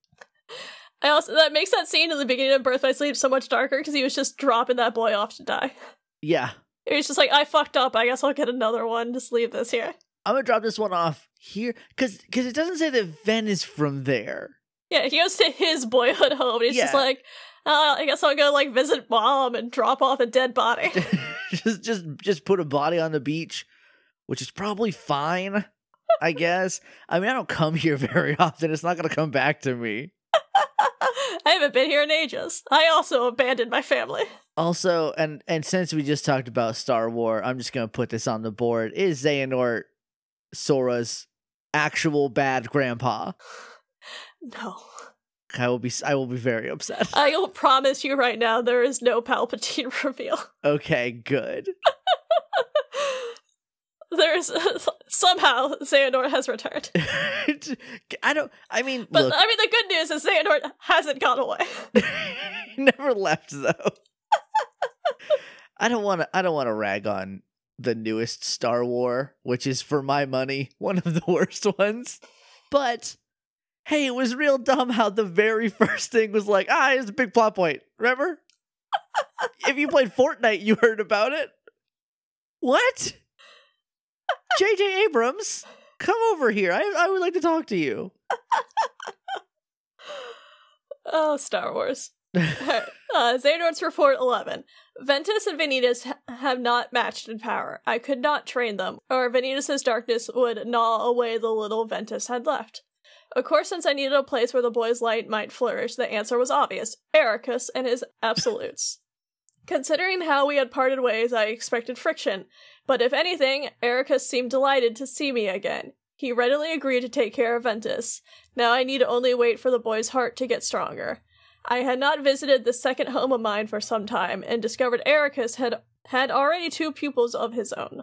I also that makes that scene in the beginning of Birth by Sleep so much darker because he was just dropping that boy off to die. yeah He was just like, I fucked up. I guess I'll get another one. Just leave this here. I'm gonna drop this one off here because because it doesn't say that Ven is from there. Yeah, he goes to his boyhood home. And he's just like, uh, I guess I'll go like visit mom and drop off a dead body. just just just put a body on the beach, which is probably fine. I guess. I mean, I don't come here very often. It's not gonna come back to me. I haven't been here in ages. I also abandoned my family. Also, and and since we just talked about Star War, I'm just gonna put this on the board. Is Xehanort Sora's actual bad grandpa? No. I will be I will be very upset. I will promise you right now there is no Palpatine reveal. Okay, good. There's somehow Xehanort has returned. I don't. I mean, But look, I mean the good news is Xehanort hasn't gone away. never left though. I don't want to. I don't want to rag on the newest Star War, which is for my money one of the worst ones. But hey, it was real dumb how the very first thing was like, ah, it's a big plot point. Remember? if you played Fortnite, you heard about it. What? J.J. Abrams, come over here. I I would like to talk to you. Oh, Star Wars. Uh, Xehanort's Report 11. Ventus and Vanitas ha- have not matched in power. I could not train them, or Vanitas' darkness would gnaw away the little Ventus had left. Of course, since I needed a place where the boy's light might flourish, the answer was obvious Eraqus and his absolutes. Considering how we had parted ways, I expected friction, but if anything, Eraqus seemed delighted to see me again. He readily agreed to take care of Ventus. Now I need only wait for the boy's heart to get stronger. I had not visited this second home of mine for some time, and discovered Eraqus had had already two pupils of his own.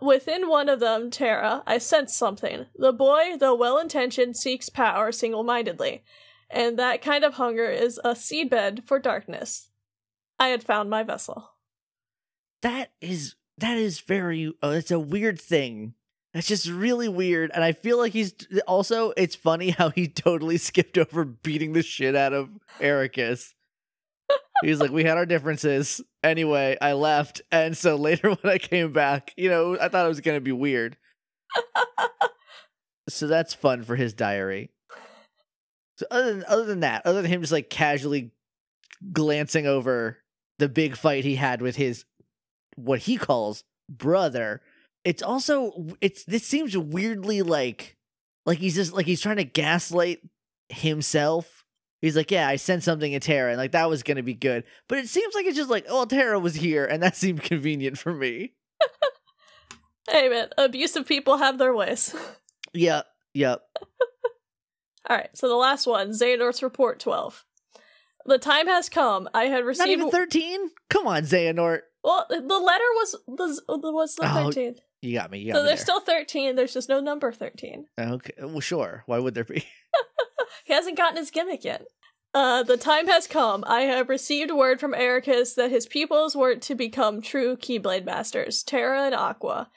Within one of them, Terra, I sensed something. The boy, though well intentioned, seeks power single mindedly, and that kind of hunger is a seedbed for darkness. I had found my vessel. that is that is very uh, it's a weird thing. That's just really weird and i feel like he's also it's funny how he totally skipped over beating the shit out of Eraqus. He's like we had our differences. Anyway i left and so later when i came back you know i thought it was gonna be weird. So that's fun for his diary. So other than other than that other than him just like casually glancing over the big fight he had with his what he calls brother it's also it's this seems weirdly like like he's just like he's trying to gaslight himself he's like yeah i sent something to Terra and like that was gonna be good but it seems like it's just like oh Terra was here and that seemed convenient for me Hey man, abusive people have their ways. yep yep Alright, so the last one, Xehanort's Report 12. The time has come. I had not received even 13 come on xehanort Well, the letter was was was the Oh, thirteenth. You got me. You got So me there's there. still 13. There's just no number 13. okay. Well, sure. Why would there be? He hasn't gotten his gimmick yet. Uh, the time has come. I have received word from Eraqus that his pupils were to become true Keyblade masters, Terra and Aqua.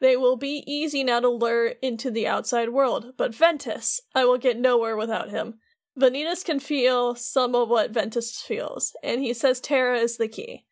They will be easy now to lure into the outside world, but Ventus, I will get nowhere without him. Vanitas can feel some of what Ventus feels, and he says Terra is the key.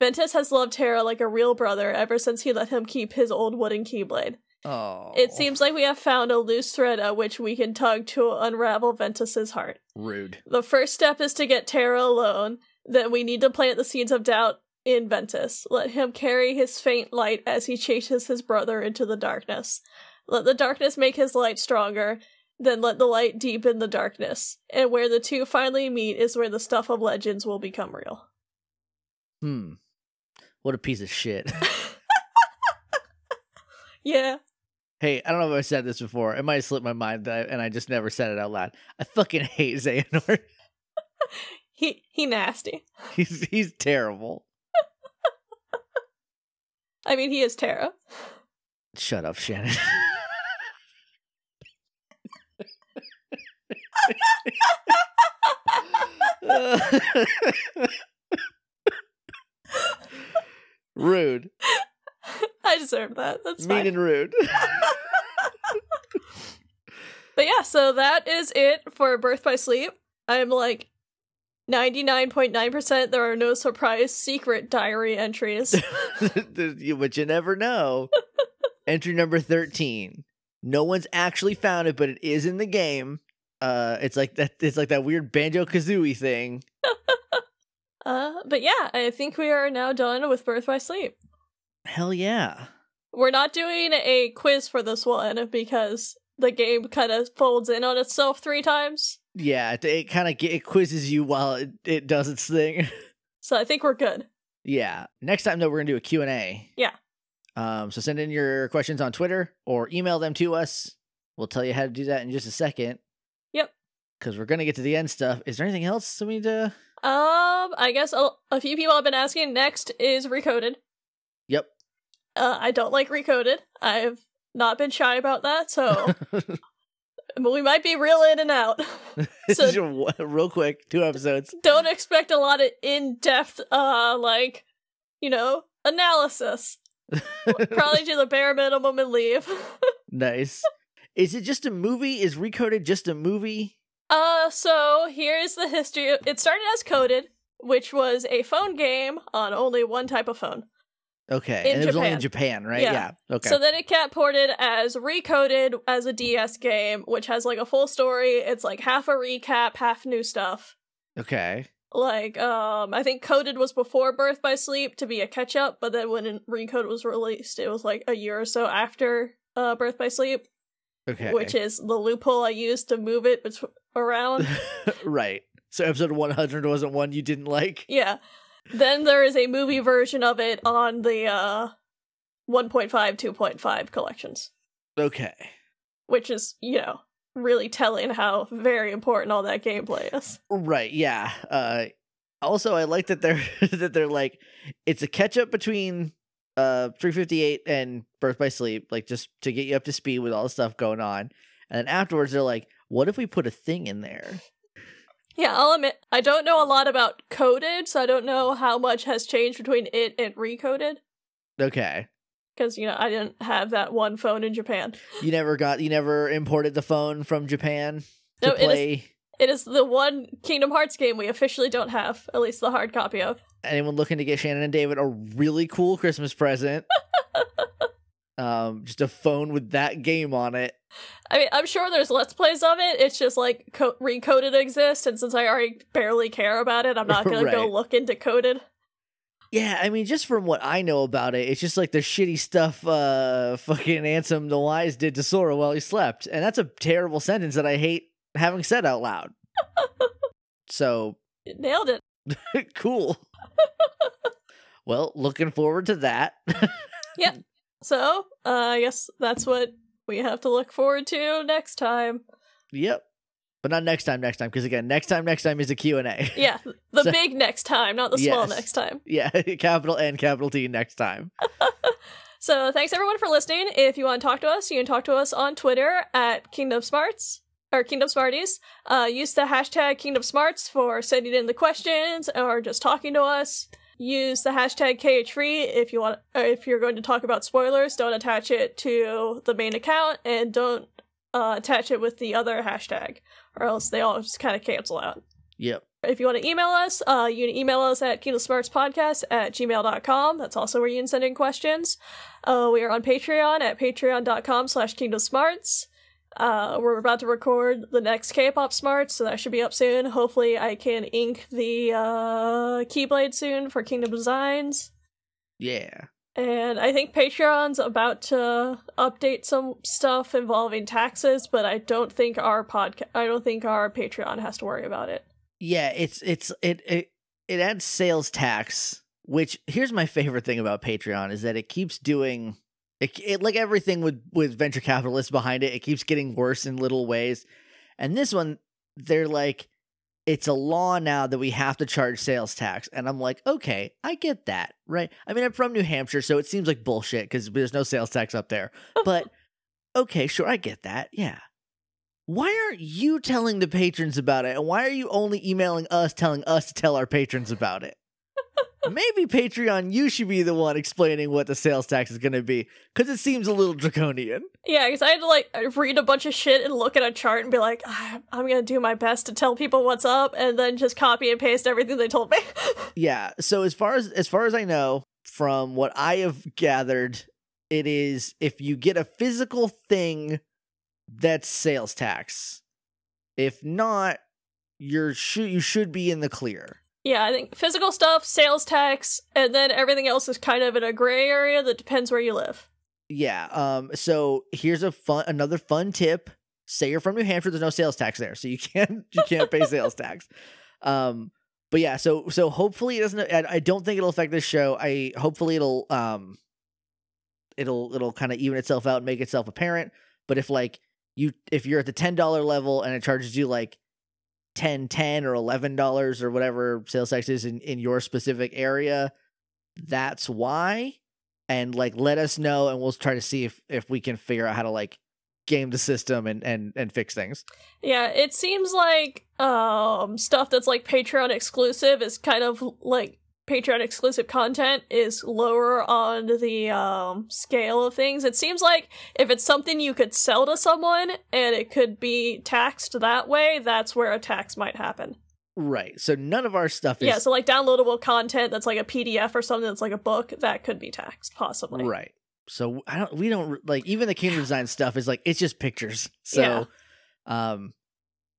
Ventus has loved Terra like a real brother ever since he let him keep his old wooden Keyblade. Oh. It seems like we have found a loose thread at which we can tug to unravel Ventus's heart. rude. The first step is to get Terra alone. Then we need to plant the seeds of doubt in Ventus. Let him carry his faint light as he chases his brother into the darkness. Let the darkness make his light stronger. Then let the light deepen the darkness. And where the two finally meet is where the stuff of legends will become real. Hmm. What a piece of shit. Yeah. hey, I don't know if I said this before. It might have slipped my mind, that I, and I just never said it out loud. I fucking hate Xehanort. He he nasty. he's he's terrible. I mean he is Terra. Shut up, Shannon. rude. I deserve that. That's mean fine. and rude. But yeah, so that is it for Birth by Sleep. I'm like 99.9% there are no surprise secret diary entries. but you never know. Entry number 13. No one's actually found it, but it is in the game. Uh it's like that it's like that weird banjo kazooie thing. Uh, but yeah, I think we are now done with Birth by Sleep. Hell yeah. We're not doing a quiz for this one because the game kind of folds in on itself three times. Yeah, it, it kind of it quizzes you while it, it does its thing. So I think we're good. yeah. Next time though we're going to do a Q&A. Yeah. Um so send in your questions on Twitter or email them to us. We'll tell you how to do that in just a second. Yep. Cuz we're going to get to the end stuff. Is there anything else we need to Um, I guess a, a few people have been asking. Next is Recoded. Yep. Uh, I don't like Recoded. I've not been shy about that, so we might be real in and out. So- real quick, two episodes. don't expect a lot of in-depth, uh, like, you know, analysis. Probably do the bare minimum and leave. nice. Is it just a movie? Is Recoded just a movie? Uh, so here's the history. It started as Coded, which was a phone game on only one type of phone. Okay. In and it was only in Japan. Japan, right? Yeah. Okay. So then it got ported as Recoded as a DS game, which has like a full story. It's like half a recap, half new stuff. okay. Like, um, I think Coded was before Birth by Sleep to be a catch up, but then when Recode was released, it was like a year or so after uh, Birth by Sleep, Okay. which is the loophole I used to move it bet- around. right. So episode 100 wasn't one you didn't like? yeah. Then there is a movie version of it on the uh 1.5, 2.5 collections, Okay. which is, you know, really telling how very important all that gameplay is. Right, yeah. Uh also I like that they're that they're like it's a catch up between uh 358 and Birth by Sleep, like just to get you up to speed with all the stuff going on. And then afterwards they're like, what if we put a thing in there? Yeah, I'll admit, I don't know a lot about Coded, so I don't know how much has changed between it and Recoded. Okay. because you know I didn't have that one phone in Japan. You never got you never imported the phone from Japan to No, play It is the one Kingdom Hearts game we officially don't have, at least the hard copy of. anyone looking to get Shannon and David a really cool Christmas present. um, just a phone with that game on it. I mean, I'm sure there's let's plays of it. It's just like co- recoded exists, and since I already barely care about it, I'm not gonna go look into coded. Yeah, I mean, just from what I know about it, it's just like the shitty stuff uh fucking Ansem the Wise did to Sora while he slept. And that's a terrible sentence that I hate having said out loud. so It nailed it. cool. well, looking forward to that. Yeah. So uh, I guess that's what we have to look forward to next time. yep. But not next time, next time, because again, next time, next time is a Q&A. Yeah, the So- big next time, not the small Yes. next time. yeah, capital N, capital T next time. So thanks everyone for listening. If you want to talk to us, you can talk to us on Twitter at Kingdom Smarts or Kingdom Smarties. Uh, use the hashtag Kingdom Smarts for sending in the questions or just talking to us. Use the hashtag KHFree if you want. Or if you're going to talk about spoilers, don't attach it to the main account and don't uh, attach it with the other hashtag, or else they all just kind of cancel out. Yep. If you want to email us, uh, you can email us at kingdomsmartspodcast at gmail.com. That's also where you can send in questions. Uh, we are on Patreon at patreon.com slash kingdomsmarts. Uh, we're about to record the next K-pop Smart, so that should be up soon. Hopefully I can ink the uh, Keyblade soon for Kingdom Designs. Yeah. And I think Patreon's about to update some stuff involving taxes, but I don't think our podcast I don't think our Patreon has to worry about it. Yeah, it's it's it it it adds sales tax, which here's my favorite thing about Patreon is that it keeps doing it, it like everything with with venture capitalists behind it, it keeps getting worse in little ways. And this one they're like it's a law now that we have to charge sales tax. And I'm like, okay, I get that, right? I mean, I'm from New Hampshire, so it seems like bullshit because there's no sales tax up there. But okay, sure, I get that. Yeah. Why aren't you telling the patrons about it? And why are you only emailing us telling us to tell our patrons about it? Maybe Patreon, you should be the one explaining what the sales tax is going to be because it seems a little draconian. Yeah, because I had to like read a bunch of shit and look at a chart and be like, "Ah, I'm gonna do my best to tell people what's up, and then just copy and paste everything they told me. Yeah. So as far as as far as I know, from what I have gathered, it is if you get a physical thing, that's sales tax. If not, you're should you should be in the clear. Yeah, I think physical stuff, sales tax, and then everything else is kind of in a gray area that depends where you live. Yeah. Um. So here's a fun another fun tip. Say you're from New Hampshire. There's no sales tax there, so you can't you can't pay sales tax. Um. But yeah. So so hopefully it doesn't. I, I don't think it'll affect this show. I hopefully it'll um. It'll it'll kind of even itself out and make itself apparent. But if like you if you're at the ten dollar level and it charges you like 10 10 or 11 dollars or whatever sales tax is in, in your specific area that's why. And like let us know and we'll try to see if if we can figure out how to like game the system and and and fix things. Yeah, it seems like um stuff that's like Patreon exclusive is kind of like Patreon exclusive content is lower on the um scale of things. It seems like if it's something you could sell to someone and it could be taxed that way, that's where a tax might happen. right so none of our stuff is Yeah, so like downloadable content that's like a PDF or something that's like a book, that could be taxed possibly. right so i don't we don't like even the kingdom design stuff is like it's just pictures so um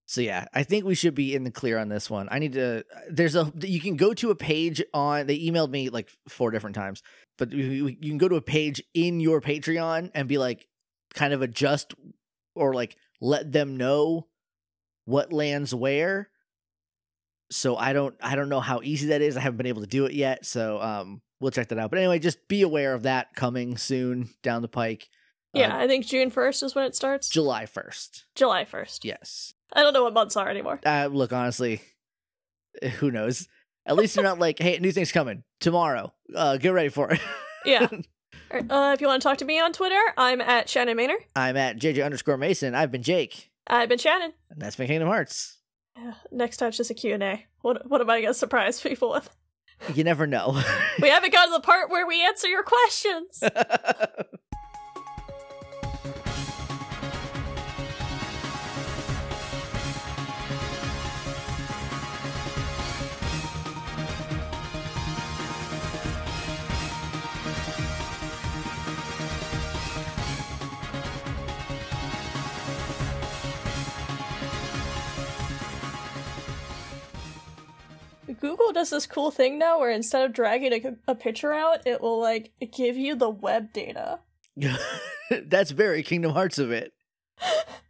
so yeah i think we should be in the clear on this one. I need to there's a you can go to a page on they emailed me like four different times but you, can go to a page in your patreon and be like kind of adjust or like let them know what lands where. So i don't i don't know how easy that is. I haven't been able to do it yet so um we'll check that out. But anyway just be aware of that coming soon down the pike. Yeah, Uh, I think June 1st is when it starts. july 1st July 1st. yes I don't know what months are anymore. uh, look honestly eh, who knows at least they're not like hey new thing's coming tomorrow uh get ready for it Yeah. Alright, uh, if you want to talk to me on Twitter, I'm at Shannon Maynor. i'm at jj underscore mason i've been jake I've been Shannon. and that's been kingdom hearts Yeah, next time it's just a Q&A. What, what am I going to surprise people with? you never know We haven't gotten to the part where we answer your questions. Google does this cool thing now where instead of dragging a, a picture out, it will like give you the web data. that's very kingdom hearts of it